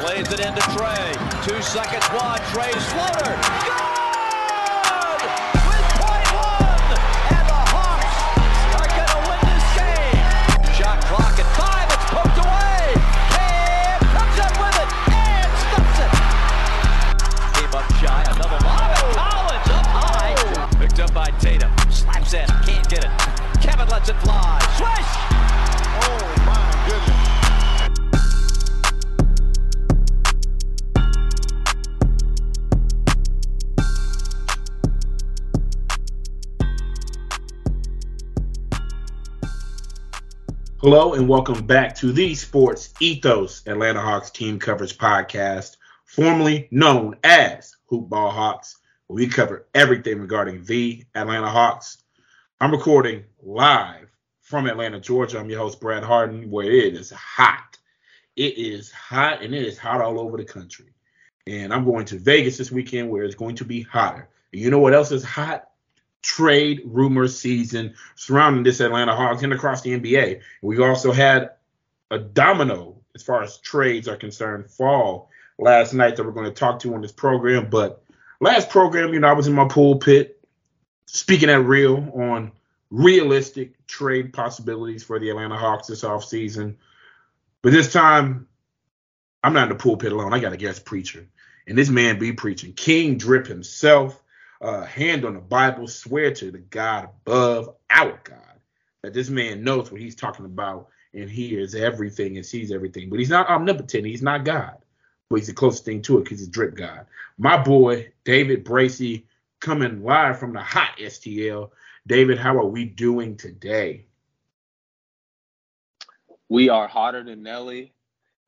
Plays it into Trae. Two seconds, one. Trae's floater. Good! With point one! And the Hawks are going to win this game. Shot clock at five. It's poked away. Cam comes up with it and stuffs it. Came up shy. Another lob. And Collins up high. Picked up by Tatum. Slaps in. Can't get it. Kevin lets it fly. Swish! Oh Hello and welcome back to the Sports Ethos Atlanta Hawks Team Coverage Podcast, formerly known as Hoop Ball Hawks, we cover everything regarding the Atlanta Hawks. I'm recording live from Atlanta, Georgia. I'm your host, Brad Harden, where it is hot. It is hot and it is hot all over the country. And I'm going to Vegas this weekend where it's going to be hotter. And you know what else is hot? Trade rumor season surrounding this Atlanta Hawks and across the NBA. We also had a domino as far as trades are concerned fall last night that we're going to talk to on this program. But last program, you know, I was in my pulpit speaking at real on realistic trade possibilities for the Atlanta Hawks this offseason. But this time, I'm not in the pulpit alone. I got a guest preacher. And this man be preaching. King Drip himself uh, hand on the Bible, swear to the God above our God that this man knows what he's talking about and hears everything and sees everything. But he's not omnipotent. He's not God. But he's the closest thing to it because he's drip God. My boy, David Bracey, coming live from the hot STL. David, how are we doing today? We are hotter than Nelly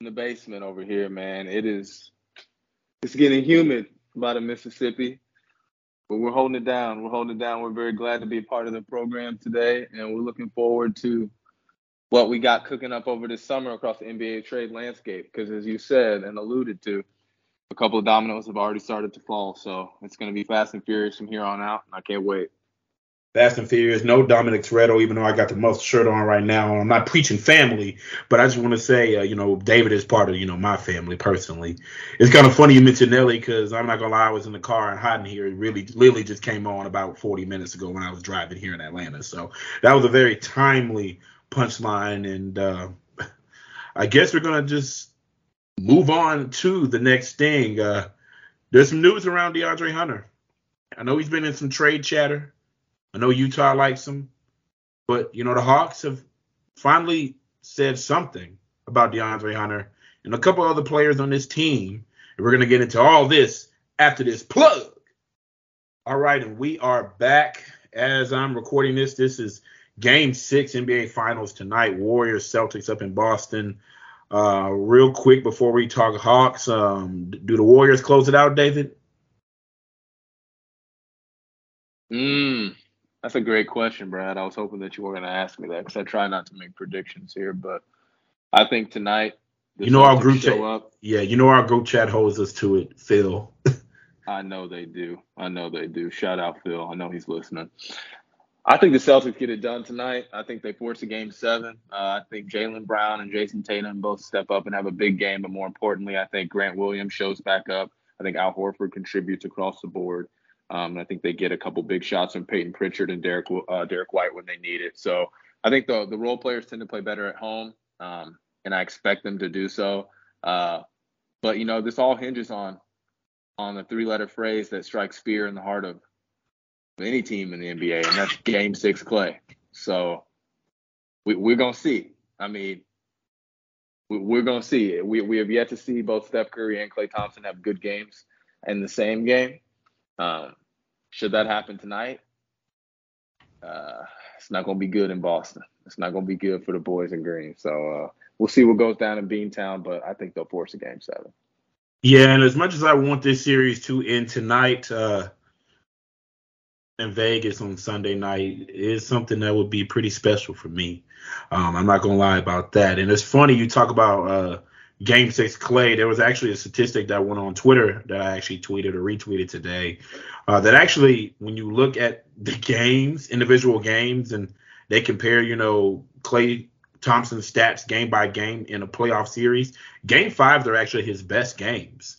in the basement over here, man. It is it's getting humid by the Mississippi. But we're holding it down. We're holding it down. We're very glad to be a part of the program today, and we're looking forward to what we got cooking up over this summer across the NBA trade landscape. Because as you said and alluded to, a couple of dominoes have already started to fall. So it's going to be fast and furious from here on out. And I can't wait. Fast and Furious, no Dominic Toretto, even though I got the most shirt on right now. I'm not preaching family, but I just want to say, uh, you know, David is part of, you know, my family personally. It's kind of funny you mentioned Nelly because I'm not gonna lie, I was in the car and hiding here. It really, Lily just came on about 40 minutes ago when I was driving here in Atlanta. So that was a very timely punchline, and uh, I guess we're gonna just move on to the next thing. Uh, there's some news around DeAndre Hunter. I know he's been in some trade chatter. I know Utah likes him, but you know the Hawks have finally said something about DeAndre Hunter and a couple other players on this team. And we're gonna get into all this after this plug. All right, and we are back. As I'm recording this, this is Game Six NBA Finals tonight. Warriors Celtics up in Boston. Uh, real quick before we talk Hawks, um, do the Warriors close it out, David? Mm, that's a great question, Brad. I was hoping that you were going to ask me that because I try not to make predictions here, but I think tonight. You know our group show chat. Up. Yeah, you know our group chat holds us to it, Phil. I know they do. I know they do. Shout out Phil. I know he's listening. I think the Celtics get it done tonight. I think they force a game seven. Uh, I think Jaylen Brown and Jayson Tatum both step up and have a big game. But more importantly, I think Grant Williams shows back up. I think Al Horford contributes across the board. Um, and I think they get a couple big shots from Payton Pritchard and Derek uh, Derrick White when they need it. So I think the the role players tend to play better at home, um, and I expect them to do so. Uh, but you know, this all hinges on on the three letter phrase that strikes fear in the heart of any team in the NBA, and that's Game Six Klay. So we, we're gonna see. I mean, we, we're gonna see. We we have yet to see both Steph Curry and Klay Thompson have good games in the same game. Um, should that happen tonight, uh, it's not gonna be good in Boston. It's not gonna be good for the boys in green. So uh, we'll see what goes down in Beantown, but I think they'll force a game seven. Yeah, and as much as I want this series to end tonight, uh, in Vegas on Sunday night is something that would be pretty special for me. Um, I'm not gonna lie about that. And it's funny you talk about uh, Game Six Klay. There was actually a statistic that went on Twitter that I actually tweeted or retweeted today. Uh, that actually, when you look at the games, individual games, and they compare, you know, Klay Thompson's stats game by game in a playoff series, game fives are actually his best games.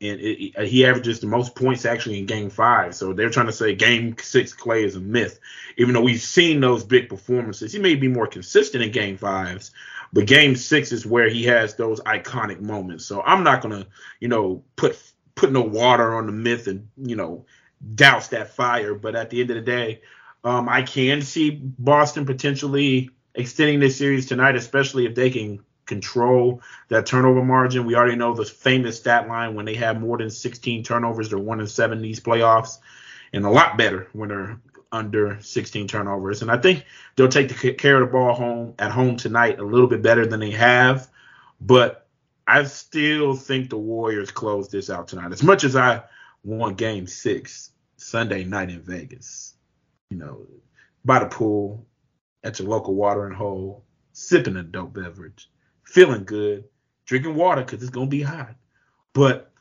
And it, it, he averages the most points actually in game five. So they're trying to say game six Klay is a myth, even though we've seen those big performances. He may be more consistent in game fives, but game six is where he has those iconic moments. So I'm not gonna, you know, put put no water on the myth and you know douse that fire. But at the end of the day, um, I can see Boston potentially extending this series tonight, especially if they can control that turnover margin. We already know the famous stat line when they have more than 16 turnovers, they're one and seven these playoffs, and a lot better when they're under 16 turnovers. And I think they'll take the care of the ball home at home tonight a little bit better than they have. But I still think the Warriors close this out tonight. As much as I want game six Sunday night in Vegas, you know, by the pool, at your local watering hole, sipping a dope beverage, feeling good, drinking water because it's gonna be hot. But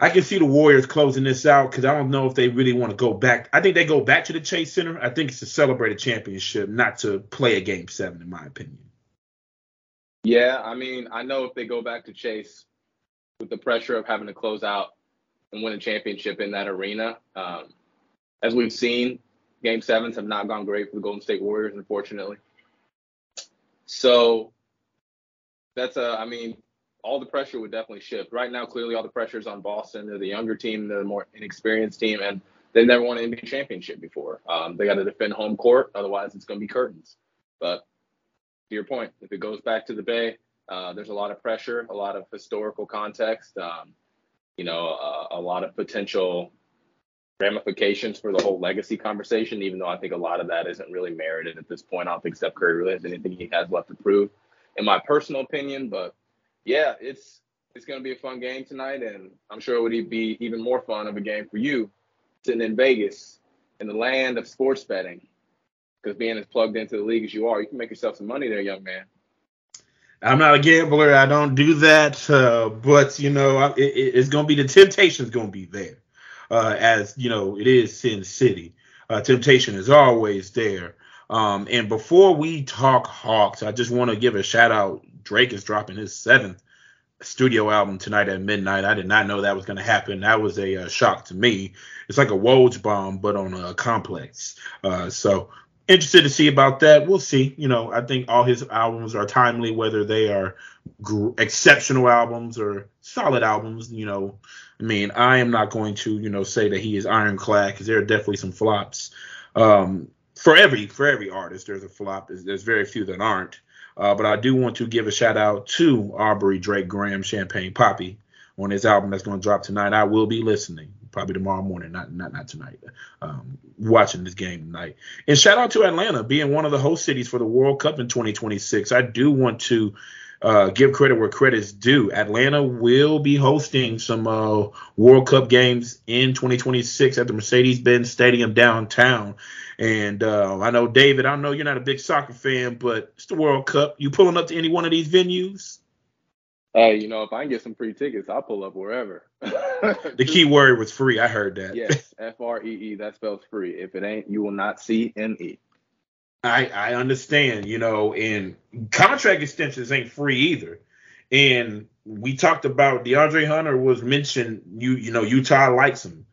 I can see the Warriors closing this out because I don't know if they really want to go back. I think they go back to the Chase Center. I think it's to celebrate a championship, not to play a game seven, in my opinion. Yeah, I mean, I know if they go back to Chase with the pressure of having to close out and win a championship in that arena, um, as we've seen, game sevens have not gone great for the Golden State Warriors, unfortunately. So that's a, I mean, all the pressure would definitely shift. Right now, clearly, all the pressure is on Boston. They're the younger team, they're the more inexperienced team, and they've never won an NBA championship before. Um, they got to defend home court, otherwise, it's going to be curtains. But to your point, if it goes back to the Bay, uh, there's a lot of pressure, a lot of historical context, um, you know, uh, a lot of potential ramifications for the whole legacy conversation, even though I think a lot of that isn't really merited at this point. I don't think Steph Curry really has anything he has left to prove, in my personal opinion. But yeah, it's it's going to be a fun game tonight, and I'm sure it would be even more fun of a game for you sitting in Vegas in the land of sports betting. Because being as plugged into the league as you are, you can make yourself some money there, young man. I'm not a gambler. I don't do that. Uh, but you know, it, it's going to be the temptation is going to be there uh, as you know it is Sin City. Uh, temptation is always there. Um, and before we talk Hawks, I just want to give a shout out. Drake is dropping his seventh studio album tonight at midnight. I did not know that was going to happen. That was a, uh, shock to me. It's like a Woj bomb, but on a complex. Uh, so interested to see about that. We'll see. You know, I think all his albums are timely, whether they are gr- exceptional albums or solid albums. You know, I mean, I am not going to, you know, say that he is ironclad because there are definitely some flops. Um, for every for every artist, there's a flop. There's, there's very few that aren't. Uh, but I do want to give a shout out to Aubrey Drake Graham Champagne Papi, on his album that's going to drop tonight. I will be listening probably tomorrow morning, not not not tonight. Um, watching this game tonight. And shout out to Atlanta being one of the host cities for the World Cup in 2026. I do want to uh, give credit where credit's due. Atlanta will be hosting some uh, World Cup games in 2026 at the Mercedes-Benz Stadium downtown. And uh, I know David, I know you're not a big soccer fan, but it's the World Cup. You pulling up to any one of these venues? Hey, you know, if I can get some free tickets, I'll pull up wherever. the key word was free. I heard that. Yes, F R E E. That spells free. If it ain't, you will not see N E. I I understand, you know, and contract extensions ain't free either. And we talked about DeAndre Hunter was mentioned. You you know Utah likes him.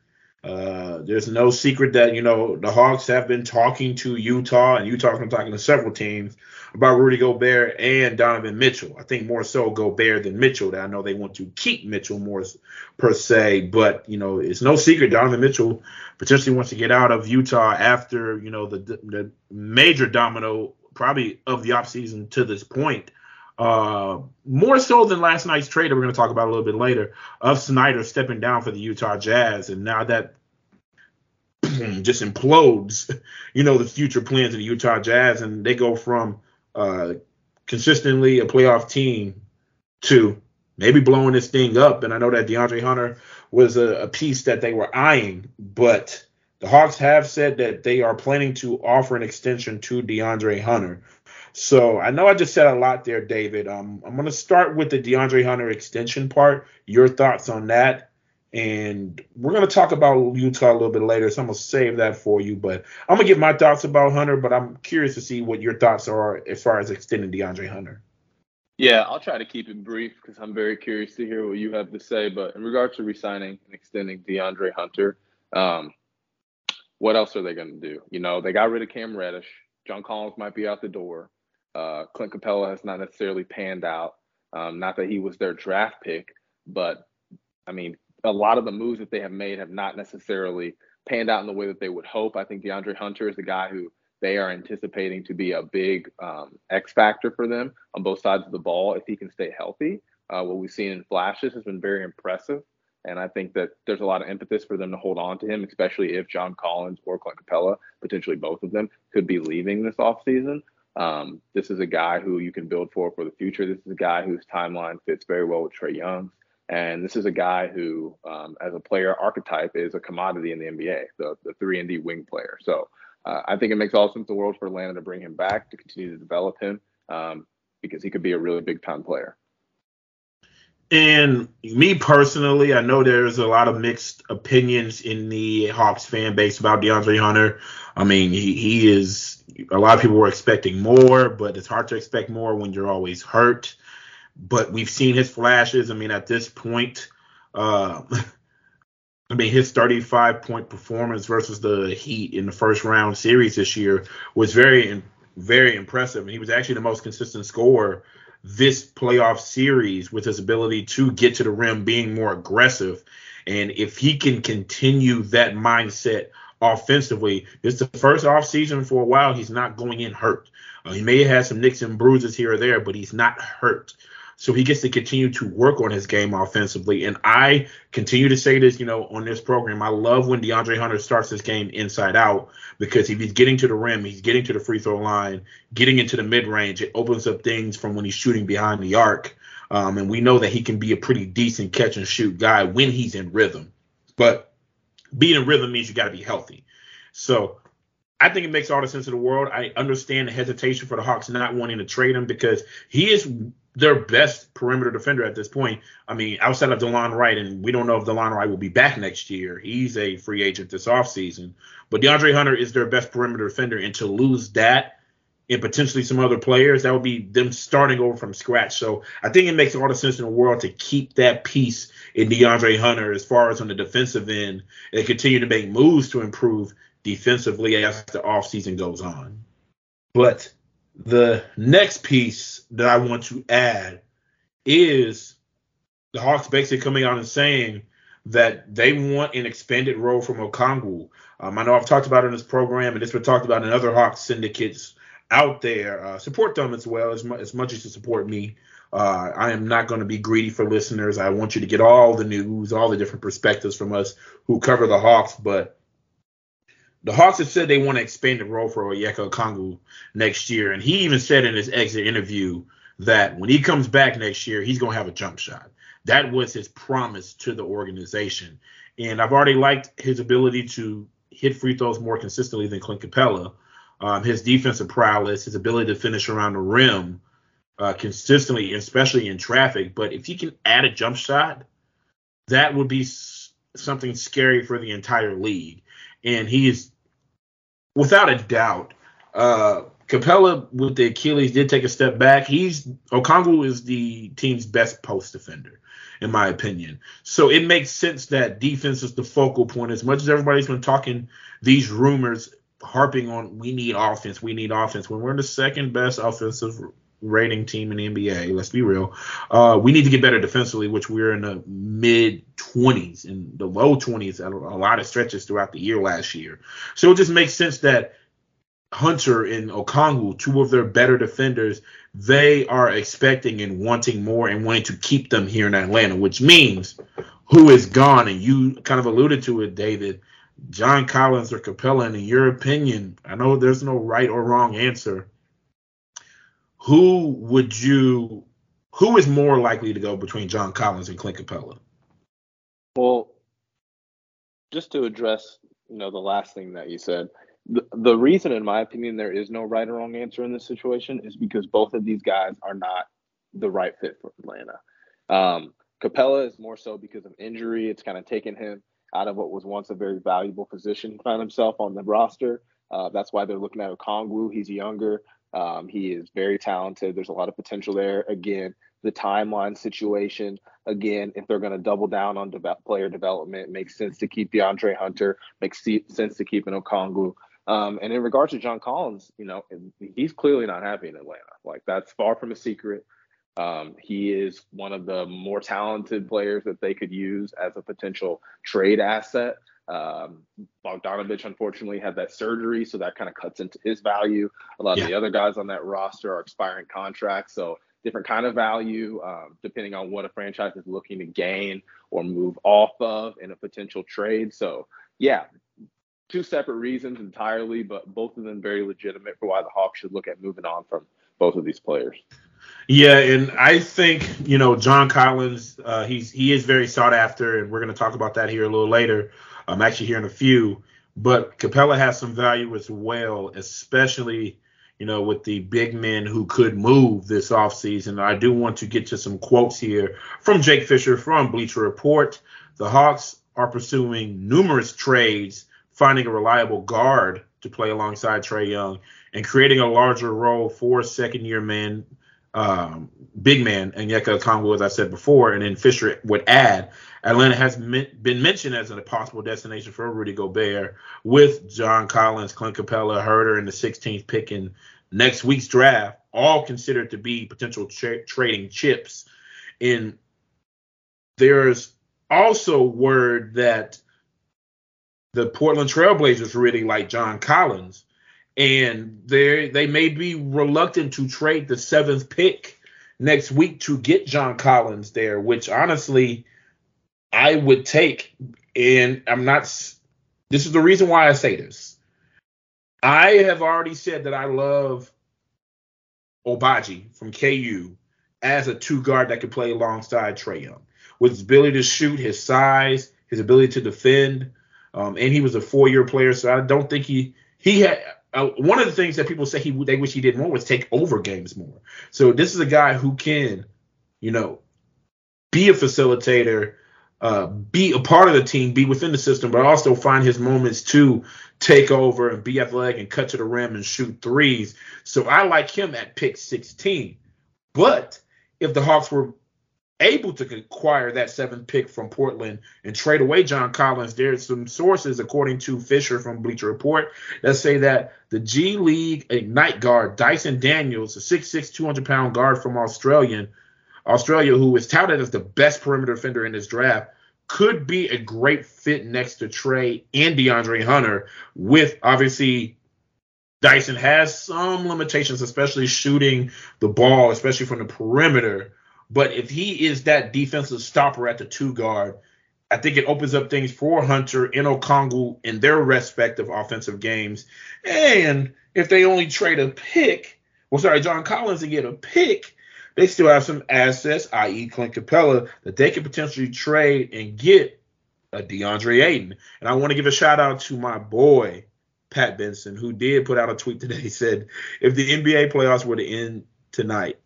Uh, there's no secret that you know the Hawks have been talking to Utah, and Utah's been talking to several teams about Rudy Gobert and Donovan Mitchell. I think more so Gobert than Mitchell. That I know they want to keep Mitchell more per se, but you know it's no secret Donovan Mitchell potentially wants to get out of Utah after you know the the major domino probably of the offseason to this point. Uh, more so than last night's trade that we're going to talk about a little bit later of Snyder stepping down for the Utah Jazz, and now that just implodes, you know, the future plans of the Utah Jazz, and they go from uh, consistently a playoff team to maybe blowing this thing up. And I know that DeAndre Hunter was a, a piece that they were eyeing, but the Hawks have said that they are planning to offer an extension to DeAndre Hunter. So I know I just said a lot there, David. Um, I'm going to start with the DeAndre Hunter extension part. Your thoughts on that, And we're going to talk about Utah a little bit later, so I'm going to save that for you. But I'm going to give my thoughts about Hunter, but I'm curious to see what your thoughts are as far as extending DeAndre Hunter. Yeah, I'll try to keep it brief because I'm very curious to hear what you have to say. But in regards to resigning and extending DeAndre Hunter, um, what else are they going to do? You know, they got rid of Cam Reddish. John Collins might be out the door. Uh, Clint Capela has not necessarily panned out. Um, not that he was their draft pick, but I mean, a lot of the moves that they have made have not necessarily panned out in the way that they would hope. I think DeAndre Hunter is the guy who they are anticipating to be a big um, X factor for them on both sides of the ball if he can stay healthy. Uh, what we've seen in flashes has been very impressive. And I think that there's a lot of impetus for them to hold on to him, especially if John Collins or Clint Capela, potentially both of them, could be leaving this offseason. Um, this is a guy who you can build for for the future. This is a guy whose timeline fits very well with Trae Young's. And this is a guy who, um, as a player archetype, is a commodity in the NBA, the, the 3 and D wing player. So uh, I think it makes all sense in the world for Atlanta to bring him back to continue to develop him um, because he could be a really big time player. And me personally, I know there's a lot of mixed opinions in the Hawks fan base about DeAndre Hunter. I mean, he, he is a lot of people were expecting more, but it's hard to expect more when you're always hurt. But we've seen his flashes. I mean, at this point, uh, I mean, his 35 point performance versus the Heat in the first round series this year was very, very impressive. And he was actually the most consistent scorer this playoff series with his ability to get to the rim, being more aggressive. And if he can continue that mindset offensively, it's the first off season for a while. He's not going in hurt. Uh, he may have had some nicks and bruises here or there, but he's not hurt. So he gets to continue to work on his game offensively. And I continue to say this, you know, on this program. I love when DeAndre Hunter starts his game inside out because if he's getting to the rim, he's getting to the free throw line, getting into the mid range, it opens up things from when he's shooting behind the arc. Um, and we know that he can be a pretty decent catch and shoot guy when he's in rhythm. But being in rhythm means you got to be healthy. So I think it makes all the sense in the world. I understand the hesitation for the Hawks not wanting to trade him because he is their best perimeter defender at this point. I mean, outside of Delon Wright, and we don't know if Delon Wright will be back next year. He's a free agent this offseason. But DeAndre Hunter is their best perimeter defender, and to lose that and potentially some other players, that would be them starting over from scratch. So I think it makes all the sense in the world to keep that piece in DeAndre Hunter as far as on the defensive end and continue to make moves to improve defensively as the offseason goes on. But the next piece that I want to add is the Hawks basically coming out and saying that they want an expanded role from Okongwu. Um, I know I've talked about it in this program, and it's been talked about in other Hawks syndicates out there. Uh, support them as well as, mu- as much as you support me. Uh, I am not going to be greedy for listeners. I want you to get all the news, all the different perspectives from us who cover the Hawks, but the Hawks have said they want to expand the role for Onyeka Okongwu next year, and he even said in his exit interview that when he comes back next year, he's going to have a jump shot. That was his promise to the organization, and I've already liked his ability to hit free throws more consistently than Clint Capela. Um, his defensive prowess, his ability to finish around the rim uh, consistently, especially in traffic. But if he can add a jump shot, that would be something scary for the entire league. And he is without a doubt, uh, Capela with the Achilles did take a step back. He's Okongwu is the team's best post defender, in my opinion. So it makes sense that defense is the focal point. As much as everybody's been talking these rumors, harping on we need offense, we need offense. When we're in the second best offensive rating team in the NBA, let's be real, uh, we need to get better defensively, which we're in the mid 20s and the low 20s at a lot of stretches throughout the year last year. So it just makes sense that Hunter and Okongwu, two of their better defenders, they are expecting and wanting more and wanting to keep them here in Atlanta, which means who is gone. And you kind of alluded to it, David. John Collins or Capela, and in your opinion, I know there's no right or wrong answer. Who would you who is more likely to go between John Collins and Clint Capela? Well, just to address, you know, the last thing that you said, the, the reason, in my opinion, there is no right or wrong answer in this situation is because both of these guys are not the right fit for Atlanta. Um, Capela is more so because of injury. It's kind of taken him out of what was once a very valuable position. Found himself on the roster. Uh, that's why they're looking at Okongwu. He's younger. Um, he is very talented. There's a lot of potential there. Again, the timeline situation. Again, if they're going to double down on player development, makes sense to keep DeAndre Hunter. Makes sense to keep an Okongwu. Um, and in regards to John Collins, you know, he's clearly not happy in Atlanta. Like that's far from a secret. Um, he is one of the more talented players that they could use as a potential trade asset. Um, Bogdanovic unfortunately had that surgery, so that kind of cuts into his value. A lot yeah. of the other guys on that roster are expiring contracts, so different kind of value um, depending on what a franchise is looking to gain or move off of in a potential trade. So yeah, two separate reasons entirely, but both of them very legitimate for why the Hawks should look at moving on from both of these players. Yeah, and I think you know John Collins, uh, he's he is very sought after, and we're going to talk about that here a little later. I'm actually hearing a few, but Capela has some value as well, especially you know with the big men who could move this offseason. I do want to get to some quotes here from Jake Fisher from Bleacher Report. The Hawks are pursuing numerous trades, finding a reliable guard to play alongside Trae Young, and creating a larger role for second year man um, big man Onyeka Okongwu, as I said before, and then Fisher would add, Atlanta has been mentioned as a possible destination for Rudy Gobert with John Collins, Clint Capela, Huerter, and the 16th pick in next week's draft, all considered to be potential tra- trading chips. And there's also word that the Portland Trailblazers really like John Collins and they they may be reluctant to trade the seventh pick next week to get John Collins there, which honestly I would take. And I'm not. This is the reason why I say this. I have already said that I love Agbaji from KU as a two guard that can play alongside Trae Young with his ability to shoot, his size, his ability to defend, um, and he was a four year player, so I don't think he he had uh, one of the things that people say he they wish he did more was take over games more. So this is a guy who can, you know, be a facilitator, uh, be a part of the team, be within the system, but also find his moments to take over and be athletic and cut to the rim and shoot threes. So I like him at pick 16. But if the Hawks were able to acquire that seventh pick from Portland and trade away John Collins. There's some sources, according to Fisher from Bleacher Report, that say that the G League Ignite guard Dyson Daniels, a 6'6", 200 pound guard from Australian, Australia, who is touted as the best perimeter defender in this draft, could be a great fit next to Trae and DeAndre Hunter. With obviously Dyson has some limitations, especially shooting the ball, especially from the perimeter. But if he is that defensive stopper at the two guard, I think it opens up things for Hunter and Okongwu in their respective offensive games. And if they only trade a pick, well, sorry, John Collins and get a pick, they still have some assets, i.e., Clint Capela, that they could potentially trade and get a DeAndre Ayton. And I want to give a shout out to my boy, Pat Benson, who did put out a tweet today. He said, if the NBA playoffs were to end tonight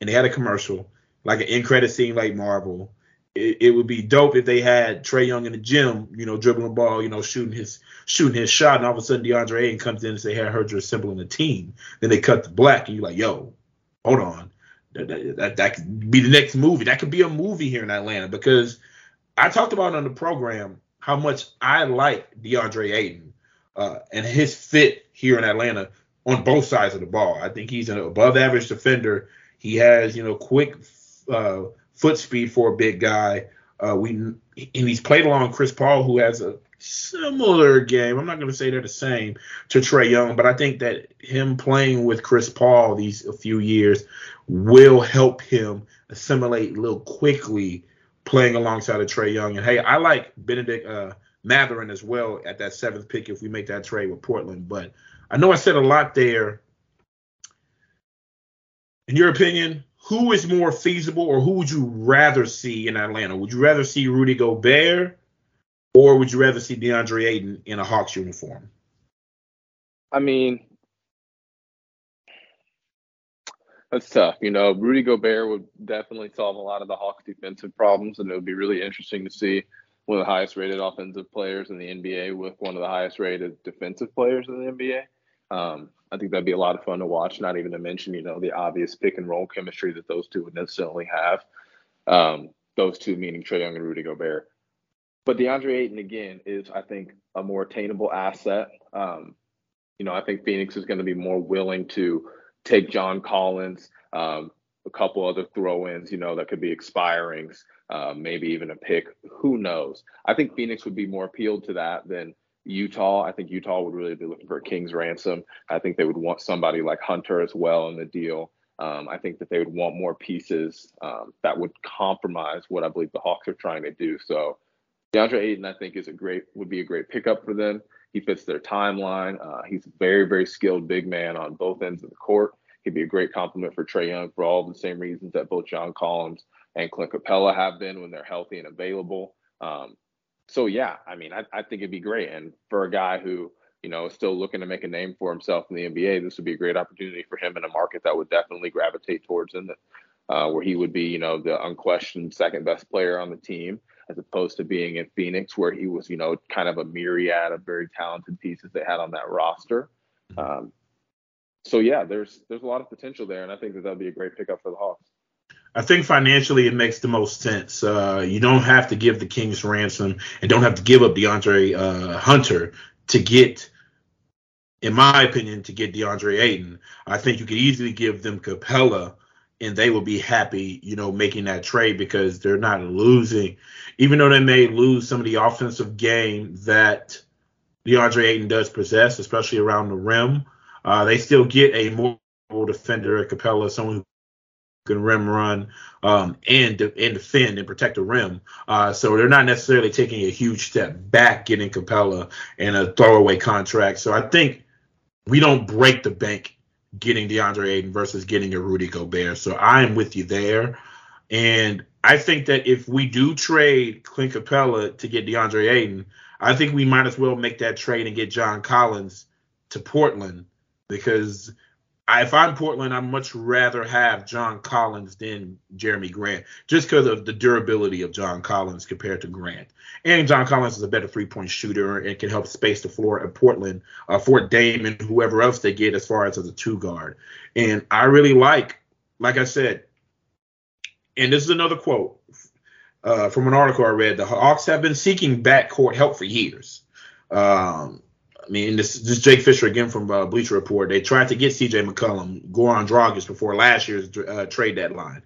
and they had a commercial, like an end credit scene like Marvel. It, it, would be dope if they had Trae Young in the gym, you know, dribbling the ball, you know, shooting his shooting his shot, and all of a sudden DeAndre Ayton comes in and say, "Hey, I heard you're assembling a team." Then they cut the black, and you're like, "Yo, hold on, that, that, that, that could be the next movie. That could be a movie here in Atlanta." Because I talked about on the program how much I like DeAndre Ayton uh, and his fit here in Atlanta on both sides of the ball. I think he's an above average defender. He has, you know, quick uh, foot speed for a big guy. Uh, we and he's played along Chris Paul, who has a similar game. I'm not going to say they're the same to Trae Young, but I think that him playing with Chris Paul these a few years will help him assimilate a little quickly playing alongside of Trae Young. And hey, I like Bennedict uh, Mathurin as well at that seventh pick if we make that trade with Portland. But I know I said a lot there. In your opinion, who is more feasible or who would you rather see in Atlanta? Would you rather see Rudy Gobert or would you rather see DeAndre Ayton in a Hawks uniform? I mean, That's tough. You know, Rudy Gobert would definitely solve a lot of the Hawks' defensive problems, and it would be really interesting to see one of the highest rated offensive players in the NBA with one of the highest rated defensive players in the NBA. Um, I think that'd be a lot of fun to watch. Not even to mention, you know, the obvious pick and roll chemistry that those two would necessarily have. Um, those two meaning Trae Young and Rudy Gobert. But DeAndre Ayton again is, I think, a more attainable asset. Um, you know, I think Phoenix is going to be more willing to take John Collins, um, a couple other throw-ins, you know, that could be expirings, uh, maybe even a pick. Who knows? I think Phoenix would be more appealed to that than Utah. I think Utah would really be looking for a king's ransom. I think they would want somebody like Hunter as well in the deal. Um, I think that they would want more pieces um, that would compromise what I believe the Hawks are trying to do. So DeAndre Ayton, I think, is a great would be a great pickup for them. He fits their timeline. Uh, he's a very, very skilled big man on both ends of the court. He'd be a great compliment for Trae Young for all the same reasons that both John Collins and Clint Capela have been when they're healthy and available. Um, so yeah, I mean, I, I think it'd be great. And for a guy who, you know, is still looking to make a name for himself in the NBA, this would be a great opportunity for him in a market that would definitely gravitate towards him, uh, where he would be, you know, the unquestioned second best player on the team as opposed to being in Phoenix, where he was, you know, kind of a myriad of very talented pieces they had on that roster. Um, so yeah, there's there's a lot of potential there, and I think that that'd be a great pickup for the Hawks. I think financially it makes the most sense. Uh, you don't have to give the Kings ransom and don't have to give up DeAndre uh, Hunter to get, in my opinion, to get DeAndre Ayton. I think you could easily give them Capela and they will be happy, you know, making that trade because they're not losing, even though they may lose some of the offensive game that DeAndre Ayton does possess, especially around the rim. Uh, they still get a more defender at Capela, someone who can rim run um, and and defend and protect the rim. Uh, so they're not necessarily taking a huge step back getting Capela and a throwaway contract. So I think we don't break the bank getting DeAndre Ayton versus getting a Rudy Gobert. So I am with you there. And I think that if we do trade Clint Capela to get DeAndre Ayton, I think we might as well make that trade and get John Collins to Portland because I, if I'm Portland, I'd much rather have John Collins than Jerami Grant, just because of the durability of John Collins compared to Grant. And John Collins is a better three point shooter and can help space the floor at Portland uh, for Dame and whoever else they get as far as as a two guard. And I really like, like I said, and this is another quote uh, from an article I read: the Hawks have been seeking backcourt help for years. Um, I mean, this, this Jake Fisher again from uh, Bleacher Report. They tried to get C.J. McCollum, Goran Dragic before last year's uh, trade deadline.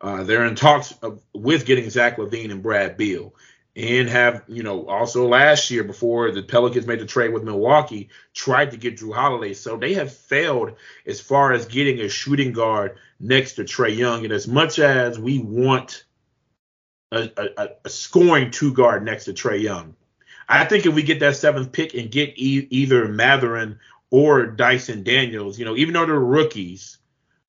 Uh, they're in talks of, with getting Zach LaVine and Brad Beal, and have you know also last year before the Pelicans made the trade with Milwaukee, tried to get Jrue Holiday. So they have failed as far as getting a shooting guard next to Trae Young. And as much as we want a, a, a scoring two guard next to Trae Young I think if we get that seventh pick and get e- either Mathurin or Dyson Daniels, you know, even though they're rookies,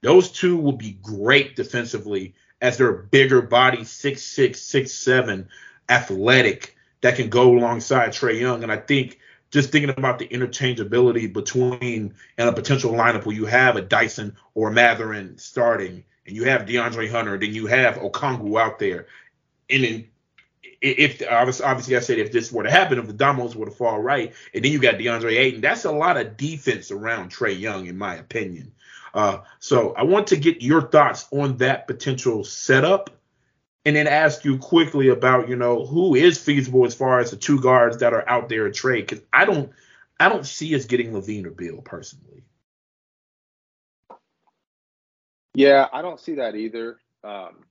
those two will be great defensively as they're bigger body, six six, six seven, athletic that can go alongside Trae Young. And I think just thinking about the interchangeability between and a potential lineup where you have a Dyson or Mathurin starting, and you have DeAndre Hunter, then you have Okongwu out there, and then if obviously I said if this were to happen, if the dominoes were to fall right, and then you got DeAndre Ayton, that's a lot of defense around Trae Young, in my opinion. Uh, so I want to get your thoughts on that potential setup, and then ask you quickly about you know who is feasible as far as the two guards that are out there in trade because I don't I don't see us getting LaVine or Beal personally. Yeah, I don't see that either. Um,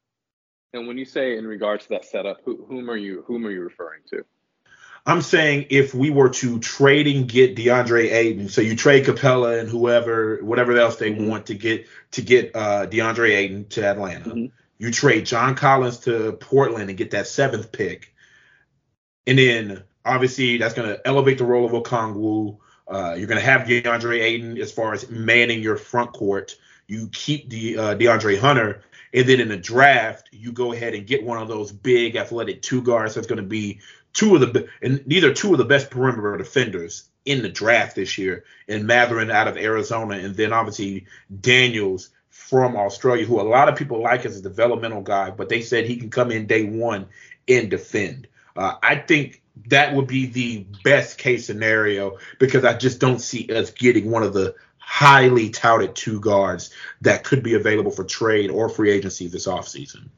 and when you say in regards to that setup, who, whom are you whom are you referring to? I'm saying if we were to trade and get DeAndre Ayton, so you trade Capela and whoever, whatever else they mm-hmm. want to get to get uh, DeAndre Ayton to Atlanta. Mm-hmm. You trade John Collins to Portland and get that seventh pick, and then obviously that's going to elevate the role of Okongwu. Uh, you're going to have DeAndre Ayton as far as manning your front court. You keep the uh, DeAndre Hunter, and then in the draft, you go ahead and get one of those big athletic two guards that's going to be two of the and these are two of the best perimeter defenders in the draft this year. And Mathurin out of Arizona, and then obviously Daniels from Australia, who a lot of people like as a developmental guy, but they said he can come in day one and defend. Uh, I think that would be the best case scenario because I just don't see us getting one of the highly touted two guards that could be available for trade or free agency this offseason.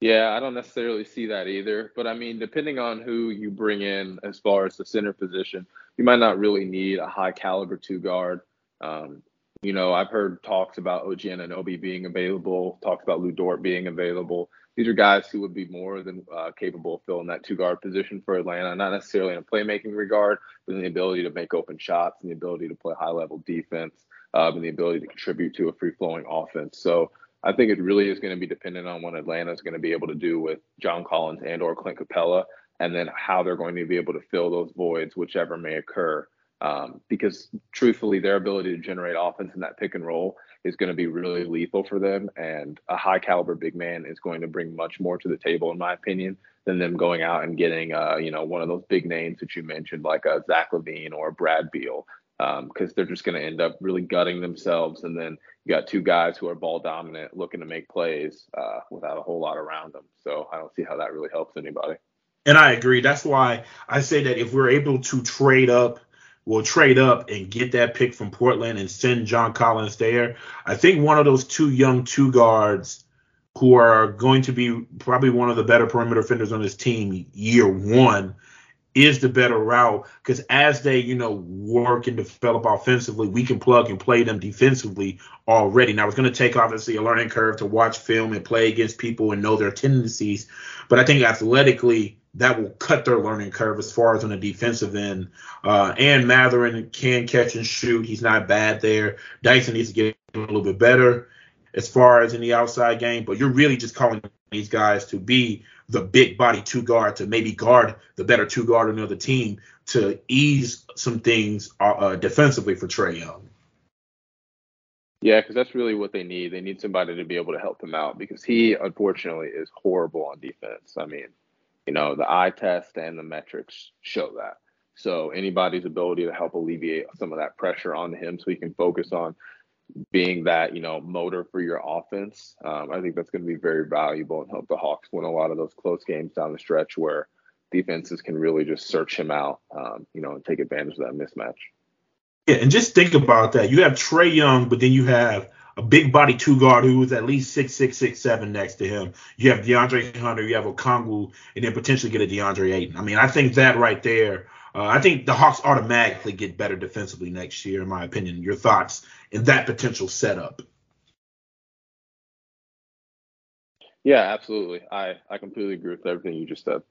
Yeah, I don't necessarily see that either. But I mean, depending on who you bring in as far as the center position, you might not really need a high caliber two guard. Um, you know, I've heard talks about OG Anunoby being available, talks about Lu Dort being available. These are guys who would be more than uh, capable of filling that two guard position for Atlanta, not necessarily in a playmaking regard, but in the ability to make open shots and the ability to play high level defense um, and the ability to contribute to a free flowing offense. So I think it really is going to be dependent on what Atlanta is going to be able to do with John Collins and or Clint Capela, and then how they're going to be able to fill those voids, whichever may occur. Um, because truthfully, their ability to generate offense in that pick and roll is going to be really lethal for them. And a high caliber big man is going to bring much more to the table, in my opinion, than them going out and getting, uh, you know, one of those big names that you mentioned, like a Zach LaVine or a Brad Beal, because um, they're just going to end up really gutting themselves. And then you got two guys who are ball dominant, looking to make plays uh, without a whole lot around them. So I don't see how that really helps anybody. And I agree. That's why I say that if we're able to trade up will trade up and get that pick from Portland and send John Collins there. I think one of those two young two guards who are going to be probably one of the better perimeter defenders on this team year one is the better route because as they you know work and develop offensively we can plug and play them defensively already now it's going to take obviously a learning curve to watch film and play against people and know their tendencies but i think athletically that will cut their learning curve as far as on the defensive end. Uh, and Mathurin can catch and shoot. He's not bad there. Dyson needs to get a little bit better as far as in the outside game, but you're really just calling these guys to be the big body two guard to maybe guard the better two guard on the other team to ease some things uh, uh defensively for Trae Young. Yeah, because that's really what they need. They need somebody to be able to help them out because he, unfortunately, is horrible on defense. I mean, you know, the eye test and the metrics show that. So anybody's ability to help alleviate some of that pressure on him so he can focus on being that, you know, motor for your offense, um, I think that's going to be very valuable and help the Hawks win a lot of those close games down the stretch where defenses can really just search him out, um, you know, and take advantage of that mismatch. Yeah, and just think about that. You have Trae Young, but then you have a big body two guard who is at least six six six seven next to him. You have DeAndre Hunter, you have Okongwu, and then potentially get a DeAndre Ayton. I mean, I think that right there. Uh, I think the Hawks automatically get better defensively next year, in my opinion. Your thoughts in that potential setup? Yeah, absolutely. I, I completely agree with everything you just said.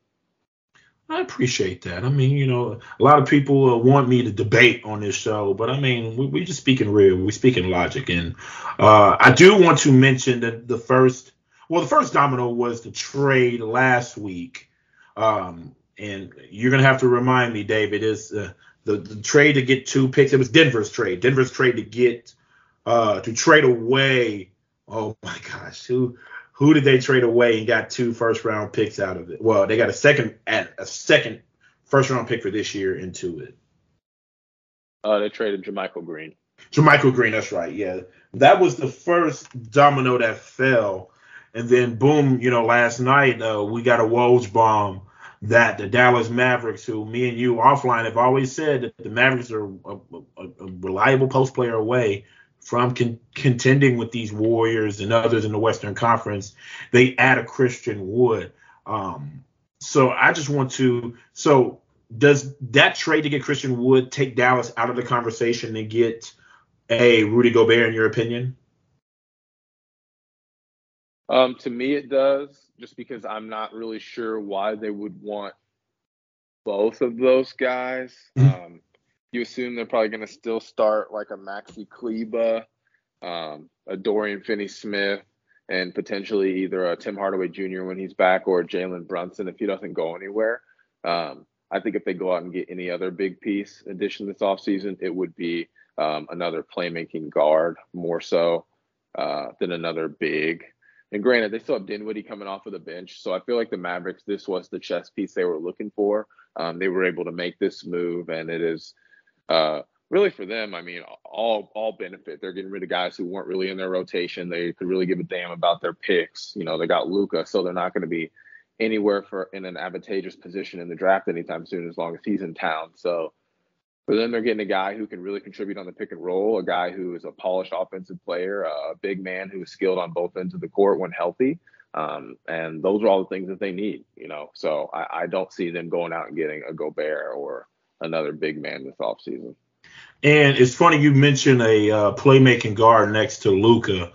I appreciate that. I mean, you know, a lot of people uh, want me to debate on this show, but I mean, we, we just speaking real, we speaking logic, and uh, I do want to mention that the first, well, the first domino was the trade last week, um, and you're gonna have to remind me, David, is uh, the the trade to get two picks. It was Denver's trade. Denver's trade to get uh, to trade away. Oh my gosh, who who did they trade away and got two first round picks out of it? Well, they got a second at a second first round pick for this year into it. Uh, they traded JaMychal Green. JaMychal Green, that's right. Yeah, that was the first domino that fell, and then boom, you know, last night uh, we got a Woj bomb that the Dallas Mavericks, who me and you offline have always said that the Mavericks are a, a, a reliable post player away from con- contending with these Warriors and others in the Western Conference, they add a Christian Wood. Um, so I just want to. So does that trade to get Christian Wood take Dallas out of the conversation and get a Rudy Gobert, in your opinion? Um, to me, it does, just because I'm not really sure why they would want both of those guys. Mm-hmm. Um, you assume they're probably going to still start like a Maxi Kleber, um, a Dorian Finney-Smith, and potentially either a Tim Hardaway Jr. when he's back or Jalen Brunson if he doesn't go anywhere. Um, I think if they go out and get any other big piece addition this offseason, it would be um, another playmaking guard more so uh, than another big. And granted, they still have Dinwiddie coming off of the bench, so I feel like the Mavericks, this was the chess piece they were looking for. Um, they were able to make this move, and it is uh, really for them, I mean, all all benefit. They're getting rid of guys who weren't really in their rotation. They could really give a damn about their picks. You know, they got Luka, so they're not going to be anywhere for in an advantageous position in the draft anytime soon as long as he's in town. So for them, they're getting a guy who can really contribute on the pick and roll, a guy who is a polished offensive player, a big man who is skilled on both ends of the court when healthy. Um, and those are all the things that they need, you know. So I, I don't see them going out and getting a Gobert or another big man this offseason. And it's funny you mentioned a uh, playmaking guard next to Luka.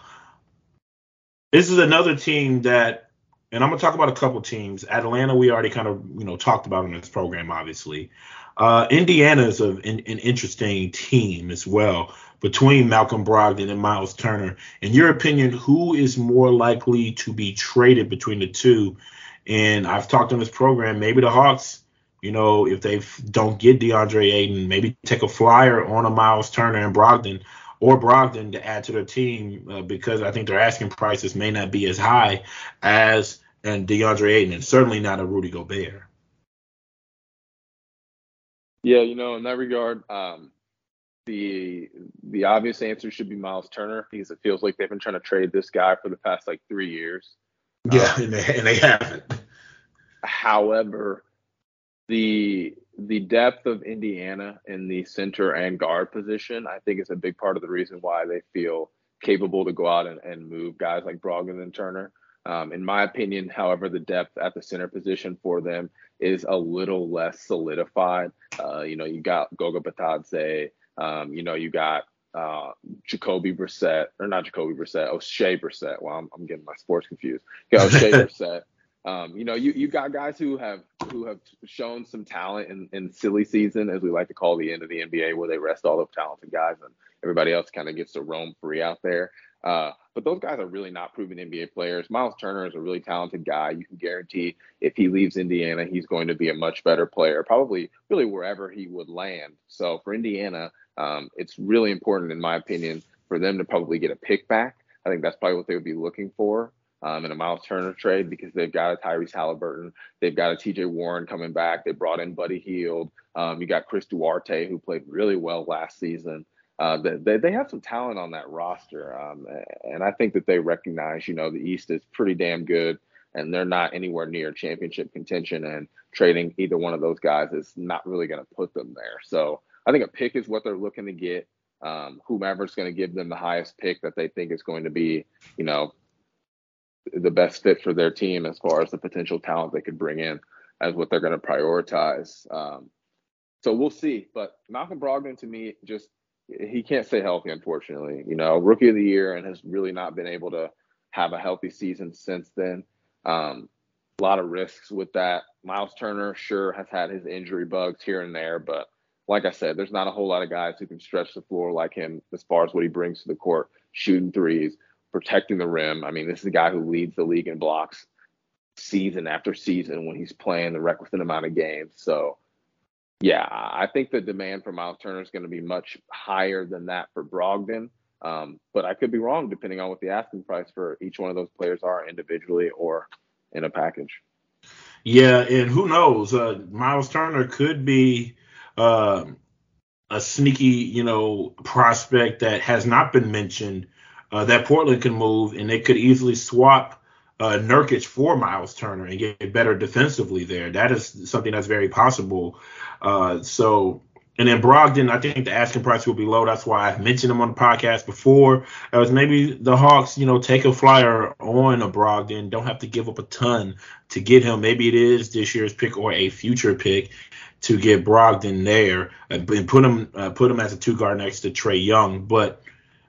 This is another team that, and I'm gonna talk about a couple teams. Atlanta, we already kind of you know talked about in this program, obviously. Uh, Indiana is an, an, interesting team as well between Malcolm Brogdon and Miles Turner. In your opinion, who is more likely to be traded between the two? And I've talked on this program, maybe the Hawks you know, if they don't get DeAndre Ayton, maybe take a flyer on a Miles Turner and Brogdon or Brogdon to add to their team uh, because I think their asking prices may not be as high as and DeAndre Ayton, and certainly not a Rudy Gobert. Yeah, you know, in that regard, um, the the obvious answer should be Miles Turner because it feels like they've been trying to trade this guy for the past like three years. Yeah, um, and, they, and they haven't. However, the the depth of Indiana in the center and guard position, I think is a big part of the reason why they feel capable to go out and, and move guys like Brogdon and Turner. Um, in my opinion, however, the depth at the center position for them is a little less solidified. Uh, you know, you got Goga Bitadze, um, you know, you got uh, Jacoby Brissett, or not Jacoby Brissett, Oshae Brissett. Well, I'm, I'm getting my sports confused. You got Oshae Brissett. Um, you know, you you got guys who have who have shown some talent in, in silly season, as we like to call the end of the NBA, where they rest all the talented guys and everybody else kind of gets to roam free out there. Uh, but those guys are really not proven NBA players. Miles Turner is a really talented guy. You can guarantee if he leaves Indiana, he's going to be a much better player, probably really wherever he would land. So for Indiana, um, it's really important, in my opinion, for them to probably get a pick back. I think that's probably what they would be looking for um, in a Miles Turner trade because they've got a Tyrese Haliburton, they've got a TJ Warren coming back, they brought in Buddy Hield, um, you got Chris Duarte who played really well last season. Uh, they, they have some talent on that roster, um, and I think that they recognize, you know, the East is pretty damn good, and they're not anywhere near championship contention, and trading either one of those guys is not really going to put them there. So I think a pick is what they're looking to get. Um, whomever's going to give them the highest pick that they think is going to be, you know, the best fit for their team as far as the potential talent they could bring in as what they're going to prioritize. Um, so we'll see. But Malcolm Brogdon to me just he can't stay healthy, unfortunately. You know, rookie of the year and has really not been able to have a healthy season since then. Um, a lot of risks with that. Miles Turner sure has had his injury bugs here and there, but like I said, there's not a whole lot of guys who can stretch the floor like him as far as what he brings to the court, shooting threes, protecting the rim. I mean, this is a guy who leads the league in blocks season after season when he's playing the requisite amount of games. So, yeah, I think the demand for Miles Turner is going to be much higher than that for Brogdon. Um, but I could be wrong depending on what the asking price for each one of those players are individually or in a package. Yeah, and who knows? Uh, Miles Turner could be uh, a sneaky, you know, prospect that has not been mentioned uh, that Portland can move, and they could easily swap uh, Nurkic for Miles Turner and get better defensively there. That is something that's very possible. Uh, so, and then Brogdon, I think the asking price will be low. That's why I've mentioned him on the podcast before. It was maybe the Hawks, you know, take a flyer on a Brogdon, don't have to give up a ton to get him. Maybe it is this year's pick or a future pick to get Brogdon there and put him uh, put him as a two guard next to Trae Young, but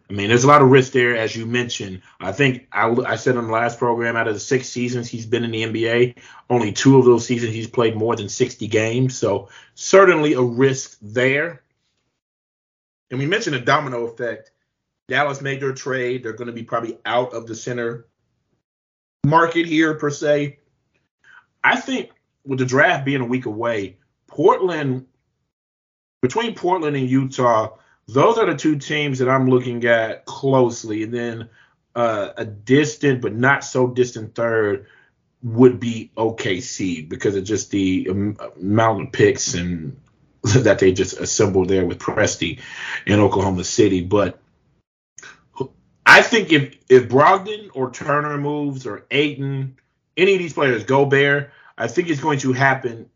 I mean, there's a lot of risk there, as you mentioned. I think I, I, said on the last program, out of the six seasons he's been in the NBA, only two of those seasons he's played more than 60 games. So certainly a risk there. And we mentioned a domino effect. Dallas made their trade. They're going to be probably out of the center market here per se. I think with the draft being a week away, Portland, between Portland and Utah those are the two teams that I'm looking at closely. And then uh, a distant but not so distant third would be OKC because of just the amount of picks and that they just assembled there with Presti in Oklahoma City. But I think if if Brogdon or Turner moves or Ayton, any of these players, Gobert, I think it's going to happen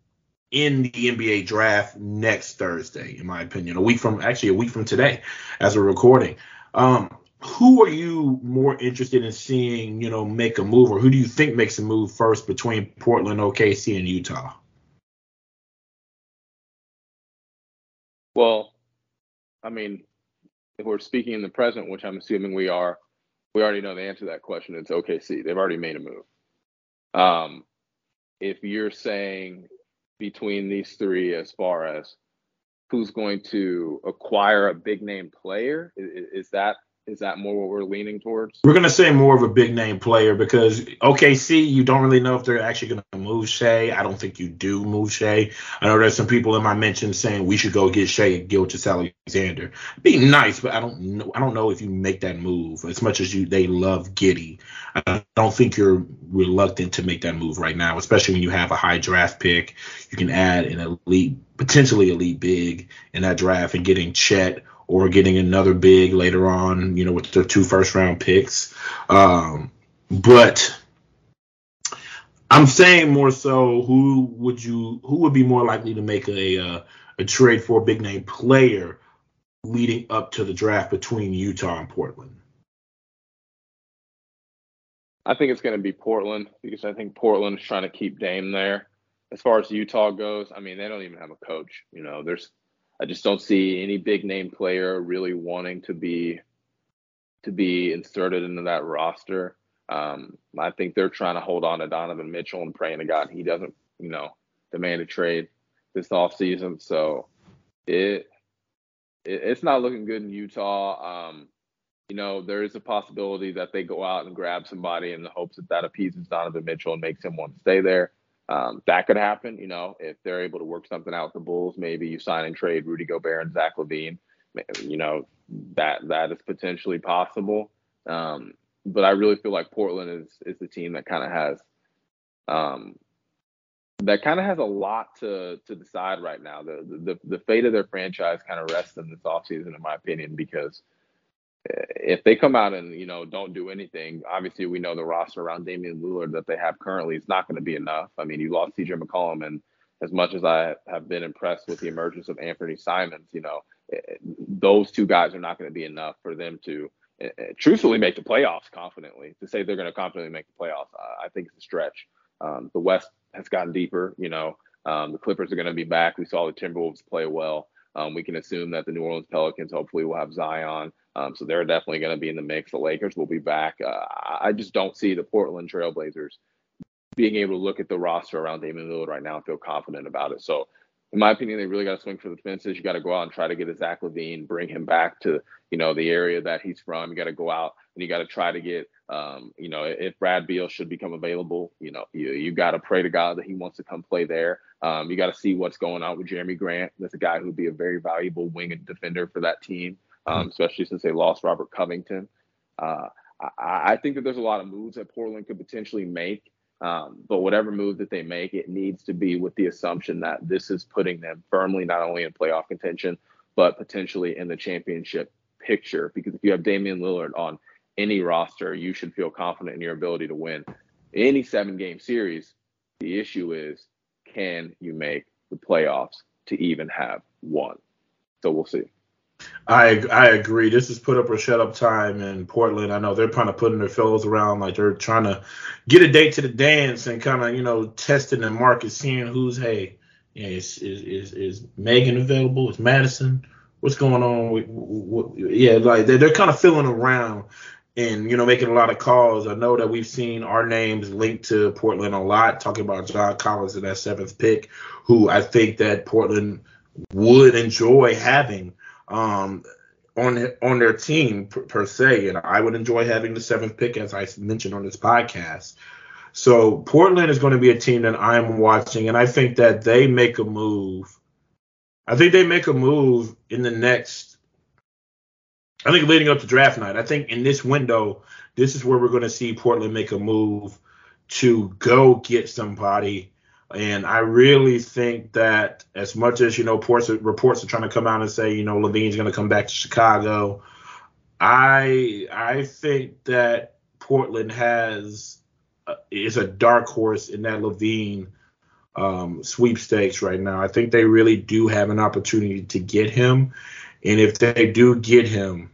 in the NBA draft next Thursday, in my opinion, a week from actually a week from today, as we're recording. Um, who are you more interested in seeing, you know, make a move, or who do you think makes a move first between Portland, OKC, and Utah? Well, I mean, if we're speaking in the present, which I'm assuming we are, we already know the answer to that question. It's OKC. They've already made a move. Um, if you're saying between these three as far as who's going to acquire a big name player, is, is that is that more what we're leaning towards? We're gonna say more of a big name player because OKC, you don't really know if they're actually gonna move Shai. I don't think you do move Shai. I know there's some people in my mentions saying we should go get Shai and Gilgeous-Alexander. Be nice, but I don't know. I don't know if you make that move as much as you they love Giddey. I don't think you're reluctant to make that move right now, especially when you have a high draft pick. You can add an elite, potentially elite big in that draft and getting Chet or getting another big later on, you know, with their two first round picks. Um, but I'm saying more so, who would you, who would be more likely to make a uh, a trade for a big name player leading up to the draft between Utah and Portland? I think it's going to be Portland because I think Portland is trying to keep Dame there. As far as Utah goes, I mean, they don't even have a coach. You know, there's I just don't see any big name player really wanting to be to be inserted into that roster. Um, I think they're trying to hold on to Donovan Mitchell and praying to God he doesn't, you know, demand a trade this offseason. So it, it, it's not looking good in Utah. Um, you know, there is a possibility that they go out and grab somebody in the hopes that that appeases Donovan Mitchell and makes him want to stay there. Um, that could happen, you know, if they're able to work something out with the Bulls. Maybe you sign and trade Rudy Gobert and Zach LaVine. You know, that that is potentially possible. Um, but I really feel like Portland is is the team that kind of has um, that kind of has a lot to to decide right now. The, the the fate of their franchise kind of rests in this offseason, in my opinion, because if they come out and you know don't do anything, obviously we know the roster around Damian Lillard that they have currently is not going to be enough. I mean, you lost CJ McCollum, and as much as I have been impressed with the emergence of Anthony Simons, you know, eh, those two guys are not going to be enough for them to uh, truthfully make the playoffs confidently. To say they're going to confidently make the playoffs, I, I think it's a stretch. Um, the West has gotten deeper. You know, um, the Clippers are going to be back. We saw the Timberwolves play well. Um, we can assume that the New Orleans Pelicans hopefully will have Zion. Um, so they're definitely going to be in the mix. The Lakers will be back. Uh, I just don't see the Portland Trailblazers being able to look at the roster around Damian Lillard right now and feel confident about it. So, in my opinion, they really got to swing for the fences. You got to go out and try to get a Zach LaVine, bring him back to you know the area that he's from. You got to go out and you got to try to get um, you know if Brad Beal should become available, you know you you got to pray to God that he wants to come play there. Um, you got to see what's going on with Jerami Grant. That's a guy who'd be a very valuable wing and defender for that team um, especially since they lost Robert Covington. Uh, I, I, think that there's a lot of moves that Portland could potentially make. Um, but whatever move that they make, it needs to be with the assumption that this is putting them firmly not only in playoff contention, but potentially in the championship picture. Because if you have Damian Lillard on any roster, you should feel confident in your ability to win any seven game series. The issue is, can you make the playoffs to even have one? So we'll see. I I agree. This is put up or shut up time in Portland. I know they're kind of putting their fellows around, like they're trying to get a date to the dance and kind of you know testing the market, seeing who's hey, is is is, is Megan available? Is Madison? What's going on? With, with, yeah, like they're, they're kind of feeling around and you know making a lot of calls. I know that we've seen our names linked to Portland a lot, talking about John Collins in that seventh pick, who I think that Portland would enjoy having um, on on their team per, per, se, and I would enjoy having the seventh pick, as I mentioned on this podcast. So Portland is going to be a team that I'm watching, and I think that they make a move. I think they make a move in the next. I think leading up to draft night. I think in this window, this is where we're going to see Portland make a move to go get somebody And I really think that as much as you know, reports reports are trying to come out and say you know LaVine's going to come back to Chicago, I I think that Portland has uh, is a dark horse in that LaVine um, sweepstakes right now. I think they really do have an opportunity to get him, and if they do get him,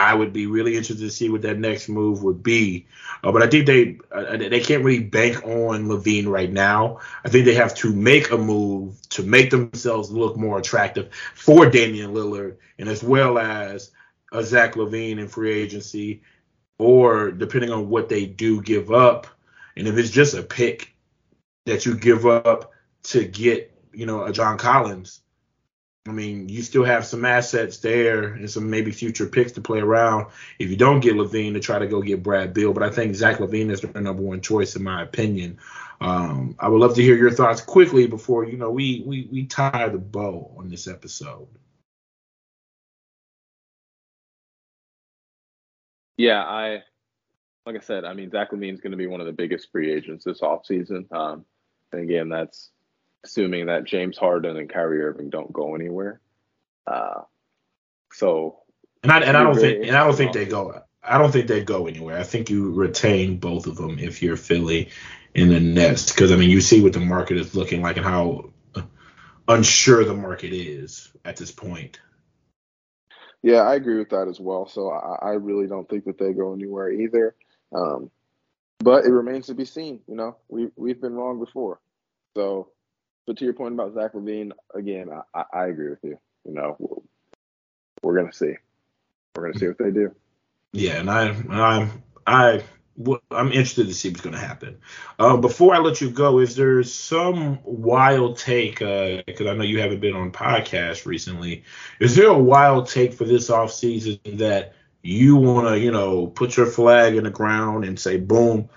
I would be really interested to see what that next move would be. Uh, but I think they uh, they can't really bank on LaVine right now. I think they have to make a move to make themselves look more attractive for Damian Lillard, and as well as a Zach LaVine in free agency, or depending on what they do give up, and if it's just a pick that you give up to get, you know, a John Collins I mean, you still have some assets there and some maybe future picks to play around if you don't get LaVine, to try to go get Brad Beal, But I think Zach LaVine is the number one choice in my opinion. Um, I would love to hear your thoughts quickly before you know we we we tie the bow on this episode. Yeah, I like I said, I mean Zach LaVine is going to be one of the biggest free agents this offseason. Um, and again, that's assuming that James Harden and Kyrie Irving don't go anywhere. Uh, so and I and I don't think and I don't think they go. I don't think they go anywhere. I think you retain both of them if you're Philly in the Nets because I mean you see what the market is looking like and how unsure the market is at this point. Yeah, I agree with that as well. So I, I really don't think that they go anywhere either. Um, but it remains to be seen. You know, we we've been wrong before. So but to your point about Zach LaVine, again, I, I agree with you. You know, we're, we're gonna see. We're gonna see what they do. Yeah, and I, I, I, I'm interested to see what's to happen. Uh, before I let you go, is there some wild take? Because uh, I know you haven't been on podcast recently. Is there a wild take for this off season that you want to, you know, put your flag in the ground and say, boom,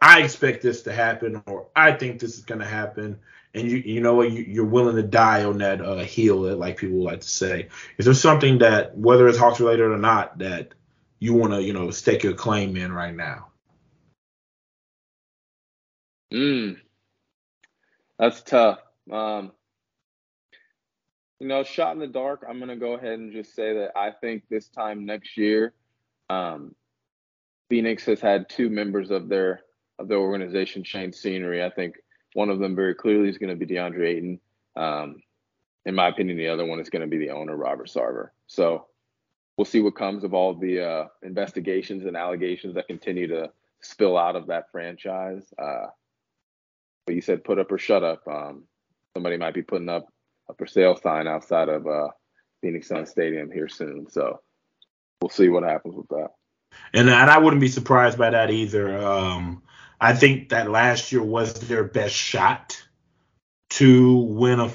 I expect this to happen, or I think this is going to happen, and you you know what you, are willing to die on that uh, heel, like people like to say. Is there something that whether it's Hawks related or not that you want to you know stake your claim in right now? Mm, that's tough. Um, you know, shot in the dark. I'm gonna go ahead and just say that I think this time next year, um, Phoenix has had two members of their of their organization change scenery. I think one of them very clearly is going to be DeAndre Ayton. Um, in my opinion, the other one is going to be the owner, Robert Sarver. So we'll see what comes of all the uh, investigations and allegations that continue to spill out of that franchise. Uh, but you said put up or shut up. Um, somebody might be putting up a for sale sign outside of uh, Phoenix Sun Stadium here soon. So we'll see what happens with that. And, and I wouldn't be surprised by that either. Um, I think that last year was their best shot to win a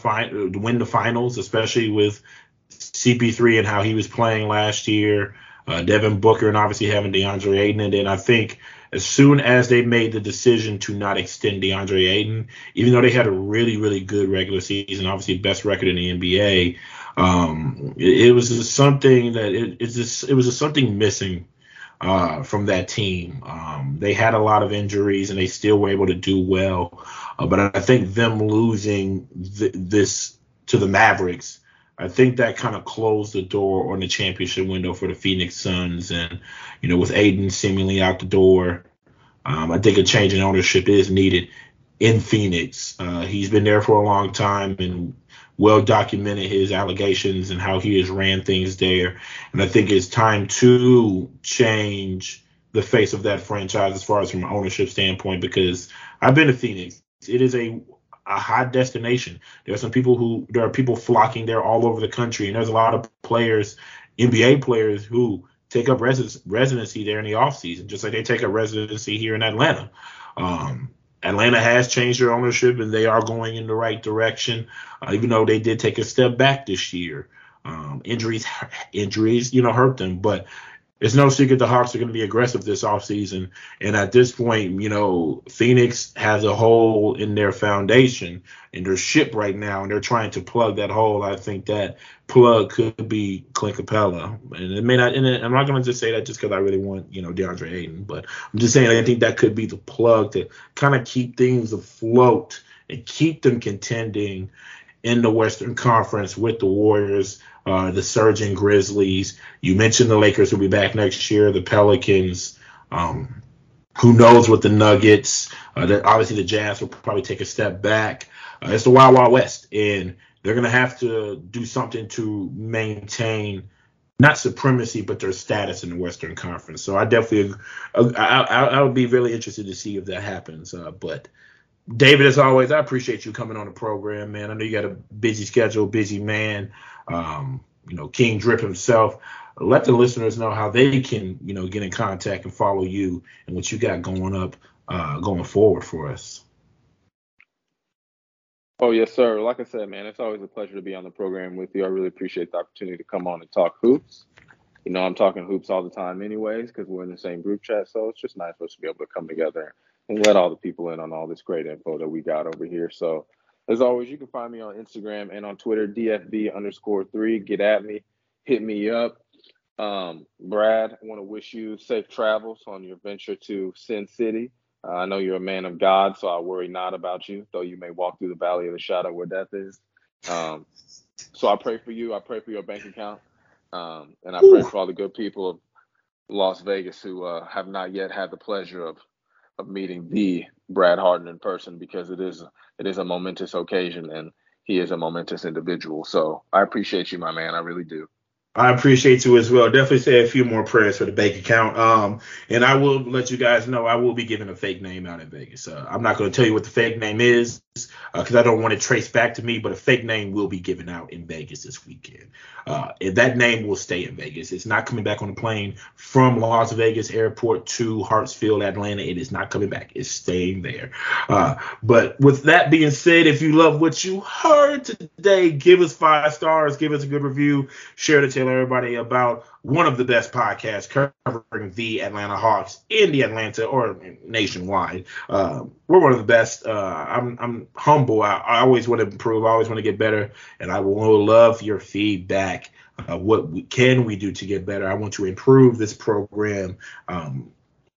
win the finals, especially with CP3 and how he was playing last year. Uh, Devin Booker and obviously having DeAndre Ayton, and then I think as soon as they made the decision to not extend DeAndre Ayton, even though they had a really really good regular season, obviously best record in the NBA, um, it, it, was something that it, just, it was something missing uh, from that team. Um, they had a lot of injuries and they still were able to do well. Uh, but I think them losing th- this to the Mavericks, I think that kind of closed the door on the championship window for the Phoenix Suns. And, you know, with Ayton seemingly out the door, um, I think a change in ownership is needed in Phoenix. Uh, he's been there for a long time and well documented his allegations and how he has ran things there. And I think it's time to change the face of that franchise as far as from an ownership standpoint because I've been to Phoenix. It is a a hot destination. There are some people who there are people flocking there all over the country, and there's a lot of players, NBA players who take up residence, residency there in the off season, just like they take up residency here in Atlanta. Um, Atlanta has changed their ownership and they are going in the right direction, uh, even though they did take a step back this year. Um, injuries, injuries, you know, hurt them, but it's no secret the Hawks are going to be aggressive this offseason. And at this point, you know, Phoenix has a hole in their foundation in their ship right now, and they're trying to plug that hole. I think that plug could be Clint Capela. And it may not, and I'm not going to just say that just because I really want, you know, DeAndre Ayton, but I'm just saying I think that could be the plug to kind of keep things afloat and keep them contending in the Western Conference with the Warriors uh, the surging Grizzlies. You mentioned the Lakers will be back next year, the Pelicans. Um, who knows what the Nuggets? Uh, the, obviously, the Jazz will probably take a step back. Uh, it's the Wild Wild West, and they're going to have to do something to maintain not supremacy, but their status in the Western Conference. So I definitely, I, I, I would be really interested to see if that happens. Uh, but David, as always, I appreciate you coming on the program, man. I know you got a busy schedule, busy man um, you know, King Drip himself. Let the listeners know how they can, you know, get in contact and follow you and what you got going up, uh, going forward for us. Oh yes, sir. Like I said, man, it's always a pleasure to be on the program with you. I really appreciate the opportunity to come on and talk hoops. You know, I'm talking hoops all the time, anyways, because we're in the same group chat. So it's just nice for us to be able to come together and let all the people in on all this great info that we got over here. So as always, you can find me on Instagram and on Twitter, DFB underscore three. Get at me, hit me up. Um, Brad, I want to wish you safe travels on your venture to Sin City. Uh, I know you're a man of God, so I worry not about you, though you may walk through the valley of the shadow where death is. Um, so I pray for you. I pray for your bank account. Um, and I pray for all the good people of Las Vegas who uh, have not yet had the pleasure of of meeting the Brad Harden in person because it is it is a momentous occasion and he is a momentous individual. So I appreciate you, my man. I really do. I appreciate you as well. Definitely say a few more prayers for the bank account. Um, and I will let you guys know I will be giving a fake name out in Vegas. Uh, I'm not going to tell you what the fake name is because uh, I don't want it traced back to me, but a fake name will be given out in Vegas this weekend. Uh, and that name will stay in Vegas. It's not coming back on the plane from Las Vegas Airport to Hartsfield, Atlanta. It is not coming back. It's staying there. Uh, but with that being said, if you love what you heard today, give us five stars, give us a good review, share to tell everybody about one of the best podcasts covering the Atlanta Hawks in the Atlanta or nationwide. Uh, we're one of the best. Uh, I'm, I'm humble. I, I, always want to improve. I always want to get better, and I will love your feedback. Uh, what we, can we do to get better? I want to improve this program. Um,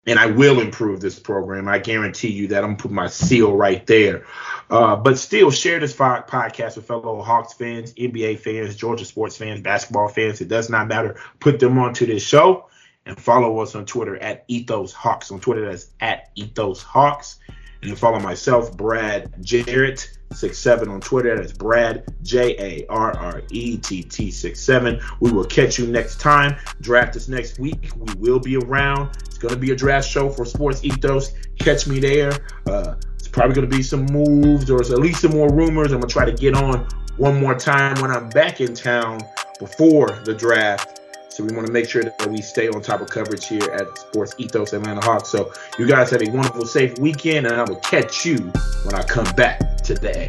and I will improve this program. I guarantee you that. I'm putting my seal right there. Uh, but still, share this podcast with fellow Hawks fans, NBA fans, Georgia sports fans, basketball fans. It does not matter. Put them onto this show and follow us on Twitter at Ethos Hawks. On Twitter, that's at Ethos Hawks. And follow myself, Brad Jarrett. Six seven on Twitter. That's Brad J A R R E T T six seven. We will catch you next time. Draft us next week. We will be around. It's gonna be a draft show for Sports Ethos. Catch me there. Uh, it's probably gonna be some moves or at least some more rumors. I'm gonna try to get on one more time when I'm back in town before the draft so we want to make sure that we stay on top of coverage here at Sports Ethos Atlanta Hawks. So you guys have a wonderful, safe weekend, and I will catch you when I come back today.